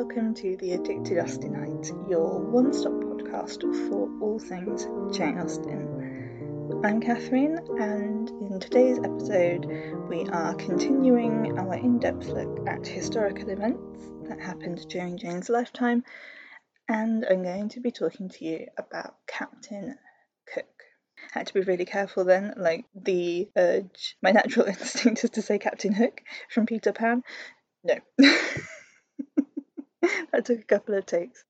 Welcome to the Addicted Austenite, your one stop podcast for all things Jane Austen. I'm Catherine, and in today's episode, we are continuing our in depth look at historical events that happened during Jane's lifetime, and I'm going to be talking to you about Captain Cook. Had to be really careful then, like the urge, my natural instinct is to say Captain Hook from Peter Pan. No. that took a couple of takes.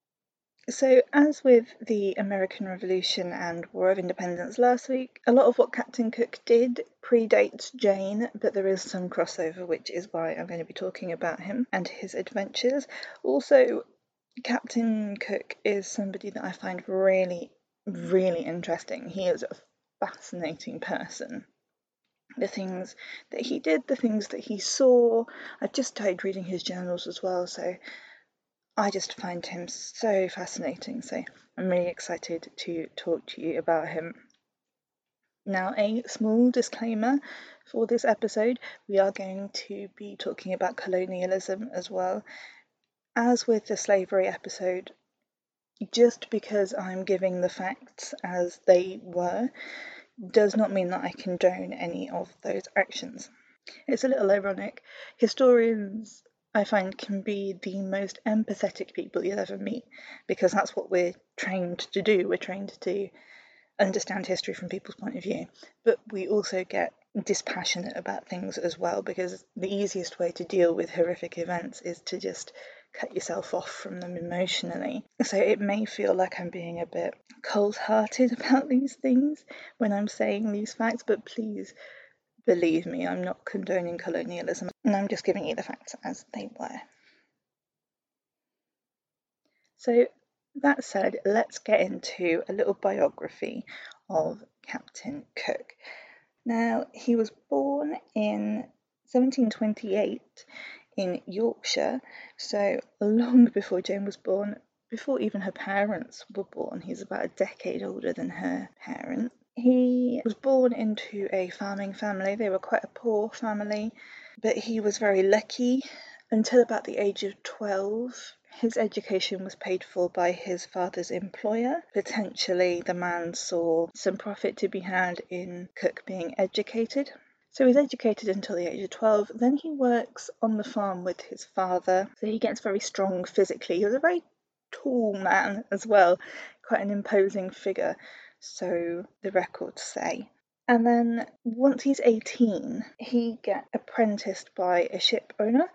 So, as with the American Revolution and War of Independence last week, a lot of what Captain Cook did predates Jane, but there is some crossover, which is why I'm going to be talking about him and his adventures. Also, Captain Cook is somebody that I find really, really interesting. He is a fascinating person the things that he did, the things that he saw. I've just started reading his journals as well, so I just find him so fascinating. So I'm really excited to talk to you about him. Now, a small disclaimer for this episode we are going to be talking about colonialism as well. As with the slavery episode, just because I'm giving the facts as they were does not mean that I condone any of those actions. It's a little ironic. Historians, I find, can be the most empathetic people you'll ever meet because that's what we're trained to do. We're trained to understand history from people's point of view, but we also get dispassionate about things as well because the easiest way to deal with horrific events is to just cut yourself off from them emotionally. So it may feel like I'm being a bit cold hearted about these things when I'm saying these facts, but please believe me, I'm not condoning colonialism and I'm just giving you the facts as they were. So, that said, let's get into a little biography of Captain Cook. Now, he was born in 1728 in Yorkshire, so long before Jane was born, before even her parents were born. He's about a decade older than her parents. He was born into a farming family. They were quite a poor family, but he was very lucky until about the age of 12. His education was paid for by his father's employer. Potentially, the man saw some profit to be had in Cook being educated. So he's educated until the age of 12. Then he works on the farm with his father. So he gets very strong physically. He was a very tall man as well, quite an imposing figure, so the records say. And then once he's 18, he gets apprenticed by a ship owner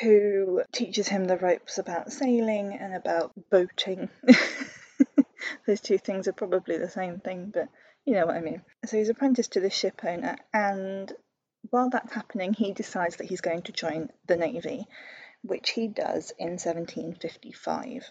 who teaches him the ropes about sailing and about boating. Those two things are probably the same thing, but you know what I mean. So he's apprenticed to the ship owner, and while that's happening, he decides that he's going to join the Navy, which he does in 1755.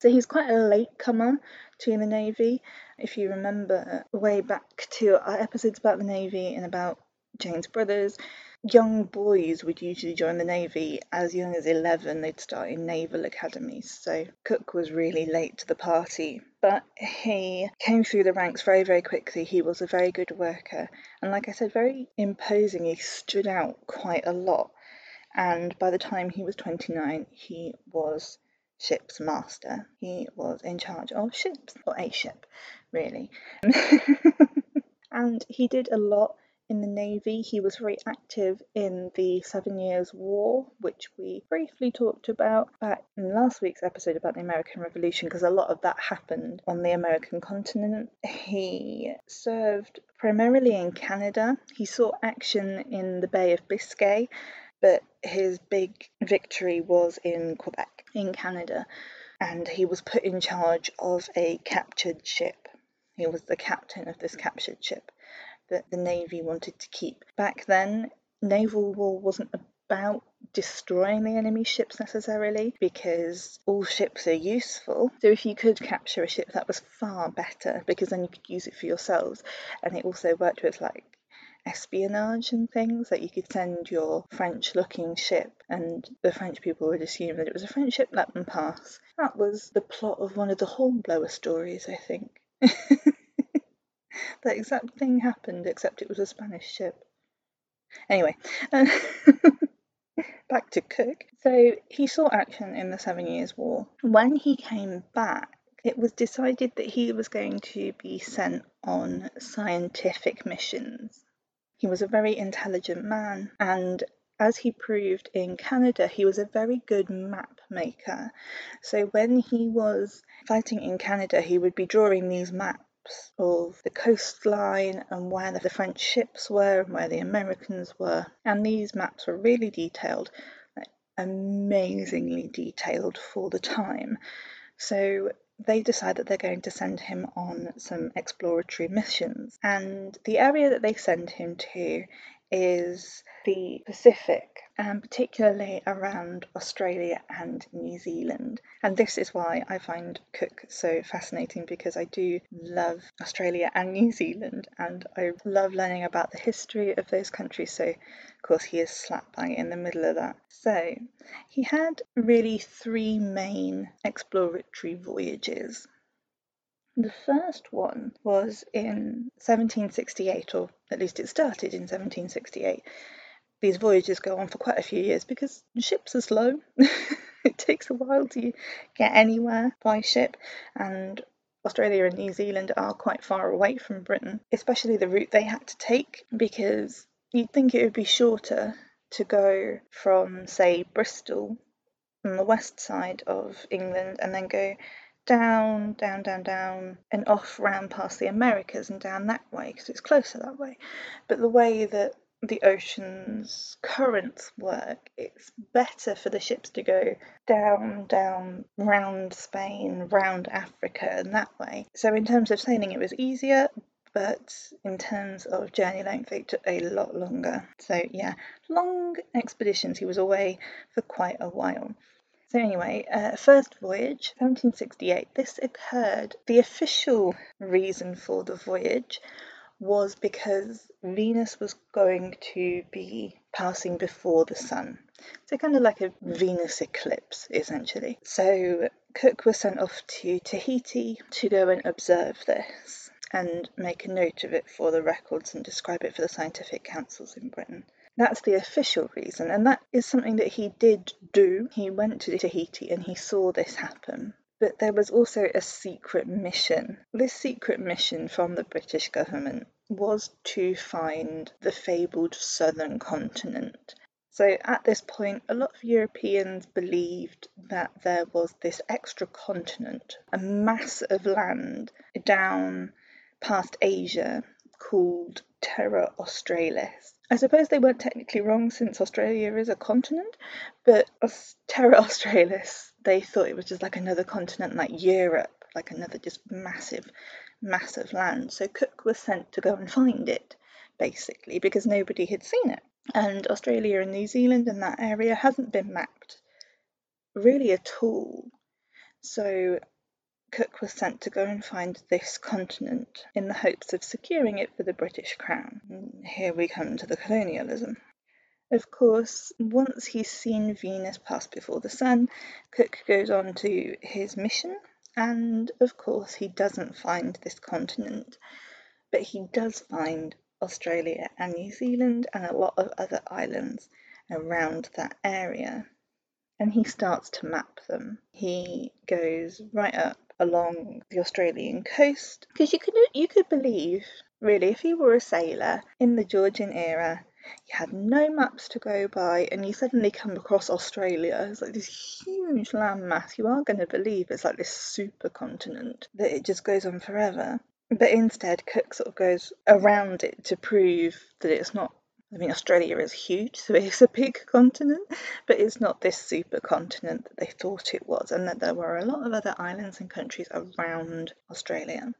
So he's quite a late comer to the Navy. If you remember uh, way back to our episodes about the Navy and about Jane's brothers, young boys would usually join the Navy as young as 11, they'd start in naval academies. So Cook was really late to the party, but he came through the ranks very, very quickly. He was a very good worker, and like I said, very imposing. He stood out quite a lot. And by the time he was 29, he was ship's master. He was in charge of ships, or a ship, really. and he did a lot in the Navy. He was very active in the Seven Years' War, which we briefly talked about back in last week's episode about the American Revolution, because a lot of that happened on the American continent. He served primarily in Canada. He saw action in the Bay of Biscay, but his big victory was in Quebec, in Canada, and he was put in charge of a captured ship. He was the captain of this captured ship that the Navy wanted to keep. Back then, naval war wasn't about destroying the enemy ships necessarily because all ships are useful. So if you could capture a ship, that was far better because then you could use it for yourselves. And it also worked with like espionage and things that you could send your French looking ship and the French people would assume that it was a French ship, let them pass. That was the plot of one of the Hornblower stories, I think. that exact thing happened, except it was a Spanish ship. Anyway, uh, back to Cook. So he saw action in the Seven Years' War. When he came back, it was decided that he was going to be sent on scientific missions. He was a very intelligent man, and as he proved in Canada, he was a very good map maker. So when he was fighting in Canada, he would be drawing these maps of the coastline and where the French ships were and where the Americans were. And these maps were really detailed, like amazingly detailed for the time. So they decide that they're going to send him on some exploratory missions. And the area that they send him to is the Pacific, and particularly around Australia and New Zealand. And this is why I find Cook so fascinating because I do love Australia and New Zealand, and I love learning about the history of those countries. So, of course, he is slap bang in the middle of that. So, he had really three main exploratory voyages. The first one was in 1768, or at least it started in 1768. These voyages go on for quite a few years because ships are slow. it takes a while to get anywhere by ship, and Australia and New Zealand are quite far away from Britain, especially the route they had to take because you'd think it would be shorter to go from, say, Bristol on the west side of England and then go down, down, down, down, and off round past the Americas and down that way because it's closer that way. But the way that the ocean's currents work, it's better for the ships to go down, down, round Spain, round Africa, and that way. So, in terms of sailing, it was easier, but in terms of journey length, it took a lot longer. So, yeah, long expeditions. He was away for quite a while. So anyway, uh, first voyage, 1768. This occurred. The official reason for the voyage was because Venus was going to be passing before the sun. So kind of like a Venus eclipse, essentially. So Cook was sent off to Tahiti to go and observe this and make a note of it for the records and describe it for the scientific councils in Britain. That's the official reason, and that is something that he did do. He went to Tahiti and he saw this happen. But there was also a secret mission. This secret mission from the British government was to find the fabled southern continent. So at this point, a lot of Europeans believed that there was this extra continent, a mass of land down past Asia called Terra Australis. I suppose they weren't technically wrong since Australia is a continent, but Terra Australis, they thought it was just like another continent like Europe, like another just massive, massive land. So Cook was sent to go and find it, basically, because nobody had seen it. And Australia and New Zealand and that area hasn't been mapped really at all. So Cook was sent to go and find this continent in the hopes of securing it for the British Crown. Here we come to the colonialism. Of course, once he's seen Venus pass before the sun, Cook goes on to his mission, and of course, he doesn't find this continent, but he does find Australia and New Zealand and a lot of other islands around that area. And he starts to map them. He goes right up along the Australian coast. Because you could you could believe really if you were a sailor in the Georgian era you had no maps to go by and you suddenly come across Australia. It's like this huge landmass. You are going to believe it's like this supercontinent that it just goes on forever. But instead Cook sort of goes around it to prove that it's not I mean, Australia is huge, so it's a big continent, but it's not this supercontinent that they thought it was, and that there were a lot of other islands and countries around Australia.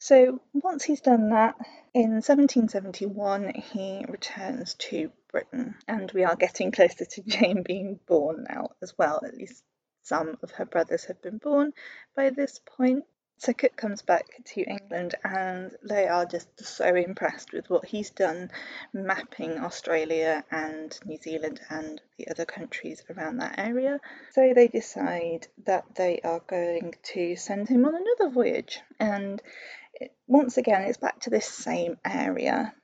So once he's done that, in 1771 he returns to Britain, and we are getting closer to Jane being born now as well. At least some of her brothers have been born by this point. So Cook comes back to England and they are just so impressed with what he's done mapping Australia and New Zealand and the other countries around that area. So they decide that they are going to send him on another voyage. And once again, it's back to this same area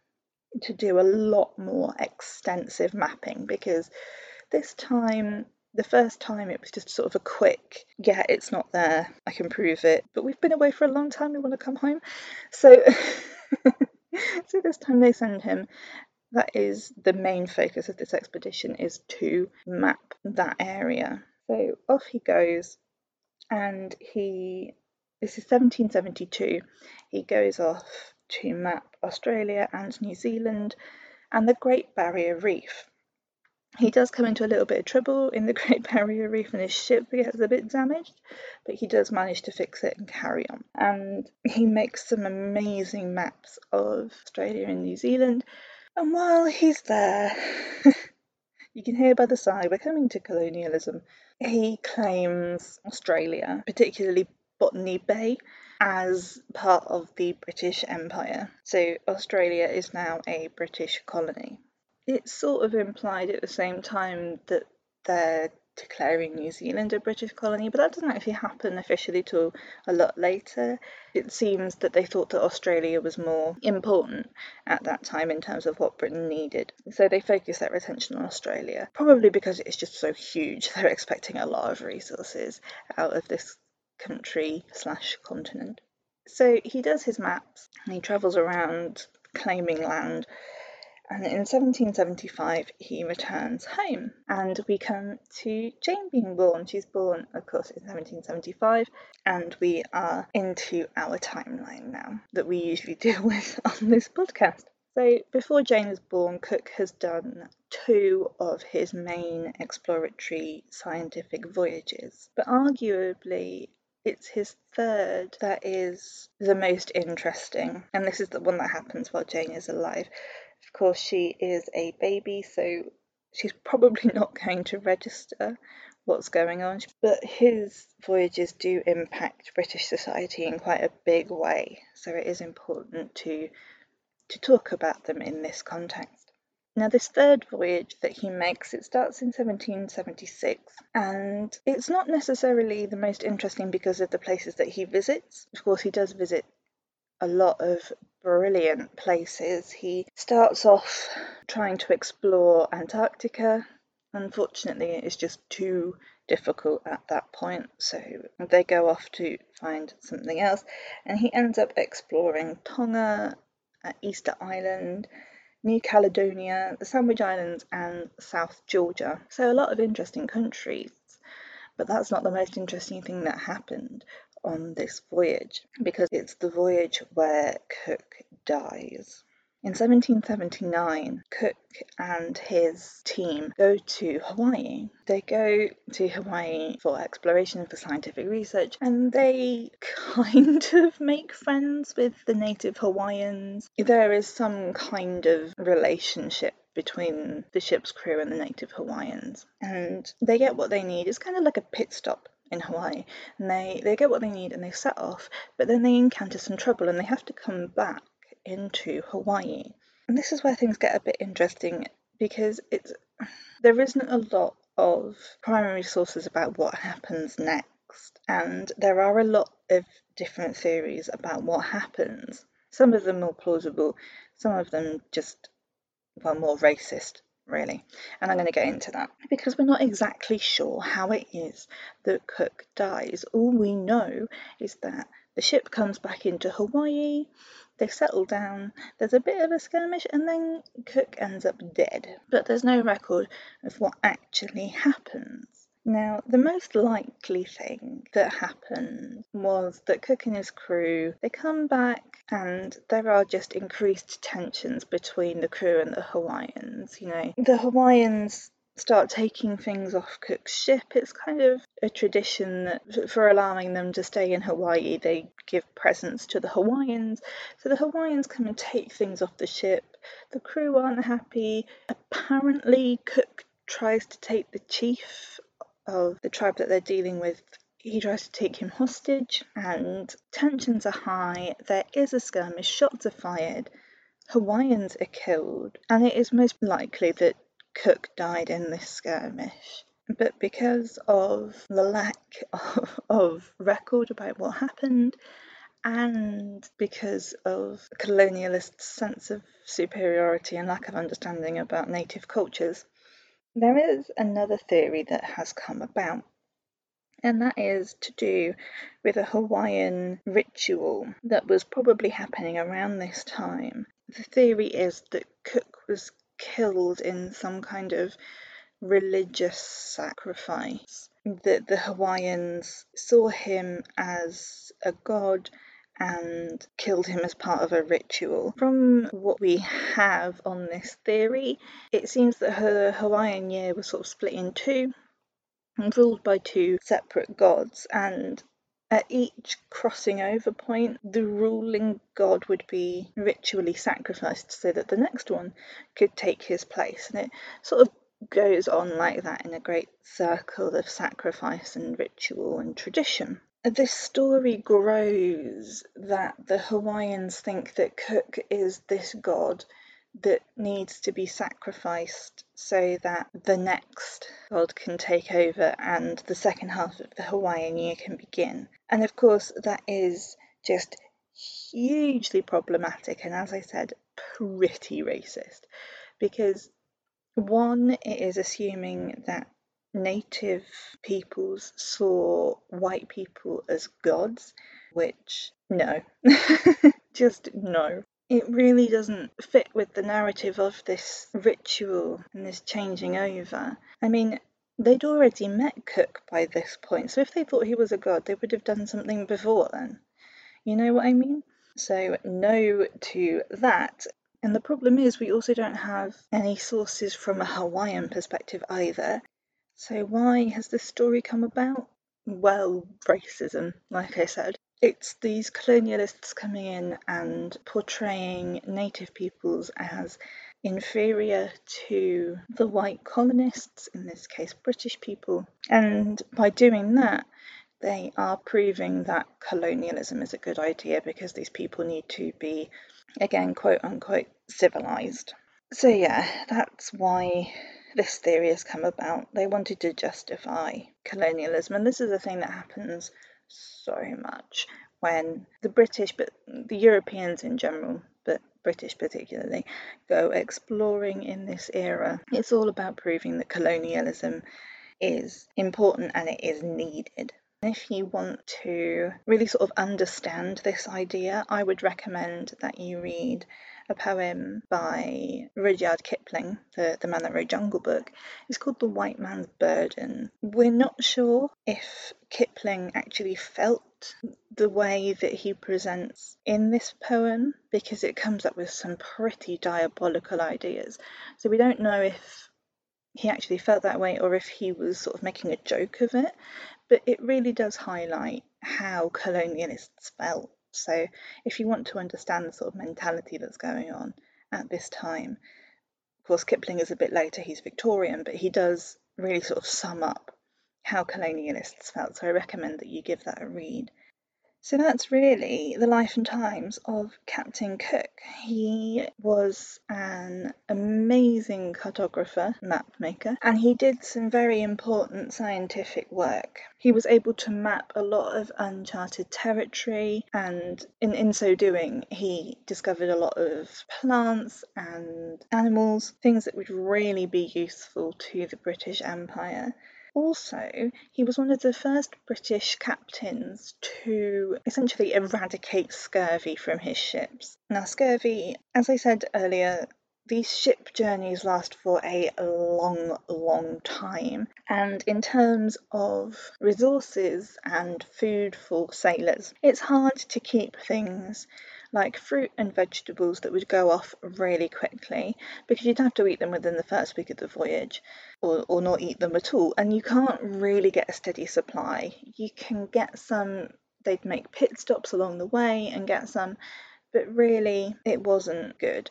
to do a lot more extensive mapping because This time, the first time, it was just sort of a quick, yeah, it's not there, I can prove it, but we've been away for a long time, we want to come home. So, so this time they send him. That is the main focus of this expedition is to map that area. So off he goes, and he this is 1772. He goes off to map Australia and New Zealand and the Great Barrier Reef. He does come into a little bit of trouble in the Great Barrier Reef and his ship gets a bit damaged, but he does manage to fix it and carry on. And he makes some amazing maps of Australia and New Zealand. And while he's there, you can hear by the side, we're coming to colonialism. He claims Australia, particularly Botany Bay as part of the British Empire. So Australia is now a British colony. It's sort of implied at the same time that they're declaring New Zealand a British colony, but that doesn't actually happen officially till a lot later. It seems that they thought that Australia was more important at that time in terms of what Britain needed. So they focused their attention on Australia, probably because it's just so huge. They're expecting a lot of resources out of this country slash continent. So he does his maps and he travels around claiming land. And in 1775, he returns home, and we come to Jane being born. She's born, of course, in 1775, and we are into our timeline now that we usually deal with on this podcast. So, before Jane is born, Cook has done two of his main exploratory scientific voyages, but arguably it's his third that is the most interesting, and this is the one that happens while Jane is alive. Of course, she is a baby, so she's probably not going to register what's going on, but his voyages do impact British society in quite a big way, so it is important to to talk about them in this context. Now, this third voyage that he makes, it starts in 1776, and it's not necessarily the most interesting because of the places that he visits. Of course, he does visit a lot of brilliant places. He starts off trying to explore Antarctica. Unfortunately, it's just too difficult at that point, so they go off to find something else, and he ends up exploring Tonga, Easter Island, New Caledonia, the Sandwich Islands, and South Georgia. So, a lot of interesting countries, but that's not the most interesting thing that happened on this voyage because it's the voyage where Cook dies. In 1779, Cook and his team go to Hawaii. They go to Hawaii for exploration, for scientific research, and they kind of make friends with the native Hawaiians. There is some kind of relationship between the ship's crew and the native Hawaiians, and they get what they need. It's kind of like a pit stop in Hawaii, and they, they get what they need and they set off, but then they encounter some trouble and they have to come back into Hawaii. And this is where things get a bit interesting because it's there isn't a lot of primary sources about what happens next, and there are a lot of different theories about what happens. Some of them more plausible, some of them just well more racist really. And I'm going to get into that because we're not exactly sure how it is that Cook dies. All we know is that the ship comes back into Hawaii, they settle down, there's a bit of a skirmish, and then Cook ends up dead. But there's no record of what actually happens. Now, the most likely thing that happened was that Cook and his crew, they come back and there are just increased tensions between the crew and the Hawaiians. You know, the Hawaiians start taking things off Cook's ship. It's kind of a tradition that for allowing them to stay in Hawaii, they give presents to the Hawaiians. So the Hawaiians come and take things off the ship. The crew aren't happy. Apparently, Cook tries to take the chief of the tribe that they're dealing with he tries to take him hostage, and tensions are high. There is a skirmish, shots are fired, Hawaiians are killed, and it is most likely that Cook died in this skirmish. But because of the lack of, of record about what happened, and because of colonialist sense of superiority and lack of understanding about native cultures, There is another theory that has come about, and that is to do with a Hawaiian ritual that was probably happening around this time. The theory is that Cook was killed in some kind of religious sacrifice, that the Hawaiians saw him as a god and killed him as part of a ritual. From what we have on this theory, it seems that her Hawaiian year was sort of split in two and ruled by two separate gods, and at each crossing over point, the ruling god would be ritually sacrificed so that the next one could take his place. And it sort of goes on like that in a great circle of sacrifice and ritual and tradition this story grows that the Hawaiians think that Cook is this god that needs to be sacrificed so that the next god can take over and the second half of the Hawaiian year can begin. And of course, that is just hugely problematic and, as I said, pretty racist because one, it is assuming that native peoples saw white people as gods, which, no, just no. It really doesn't fit with the narrative of this ritual and this changing over. I mean, they'd already met Cook by this point, so if they thought he was a god, they would have done something before then. You know what I mean? So, no to that. And the problem is, we also don't have any sources from a Hawaiian perspective either. So, why has this story come about? Well, racism, like I said. It's these colonialists coming in and portraying native peoples as inferior to the white colonists, in this case British people. And by doing that, they are proving that colonialism is a good idea because these people need to be, again, quote unquote, civilized. So, yeah, that's why this theory has come about. They wanted to justify colonialism, and this is a thing that happens so much when the British, but the Europeans in general, but British particularly, go exploring in this era. It's all about proving that colonialism is important and it is needed. If you want to really sort of understand this idea, I would recommend that you read a poem by Rudyard Kipling, the, the man that wrote Jungle Book. It's called The White Man's Burden. We're not sure if Kipling actually felt the way that he presents in this poem because it comes up with some pretty diabolical ideas. So we don't know if he actually felt that way or if he was sort of making a joke of it, but it really does highlight how colonialists felt so, if you want to understand the sort of mentality that's going on at this time, of course, Kipling is a bit later, he's Victorian, but he does really sort of sum up how colonialists felt. So, I recommend that you give that a read. So that's really the life and times of Captain Cook. He was an amazing cartographer, map maker, and he did some very important scientific work. He was able to map a lot of uncharted territory, and in, in so doing, he discovered a lot of plants and animals, things that would really be useful to the British Empire. Also, he was one of the first British captains to essentially eradicate scurvy from his ships. Now, scurvy, as I said earlier, these ship journeys last for a long, long time. And in terms of resources and food for sailors, it's hard to keep things like fruit and vegetables that would go off really quickly because you'd have to eat them within the first week of the voyage or, or not eat them at all. And you can't really get a steady supply. You can get some, they'd make pit stops along the way and get some, but really it wasn't good.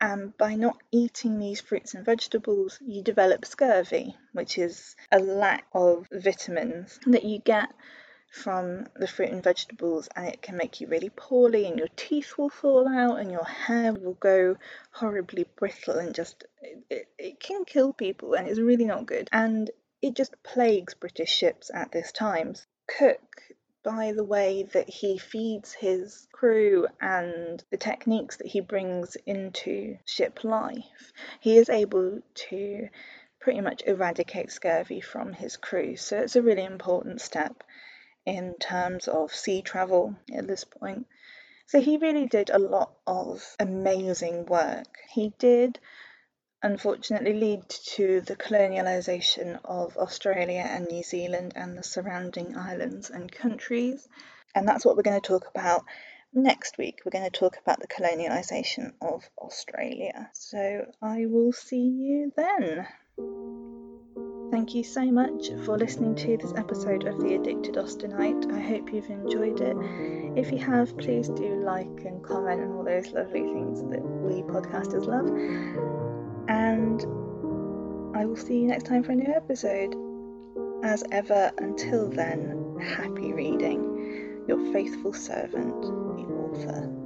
And by not eating these fruits and vegetables, you develop scurvy, which is a lack of vitamins that you get from the fruit and vegetables and it can make you really poorly and your teeth will fall out and your hair will go horribly brittle and just it, it, it can kill people and it's really not good. And it just plagues british ships at this time. Cook by the way that he feeds his crew and the techniques that he brings into ship life. He is able to pretty much eradicate scurvy from his crew. So it's a really important step in terms of sea travel at this point. So he really did a lot of amazing work. He did unfortunately lead to the colonialisation of Australia and New Zealand and the surrounding islands and countries. And that's what we're going to talk about next week. We're going to talk about the colonialisation of Australia. So I will see you then. Thank you so much for listening to this episode of The Addicted Austenite. I hope you've enjoyed it. If you have, please do like and comment and all those lovely things that we podcasters love. And I will see you next time for a new episode. As ever, until then, happy reading. Your faithful servant, the author.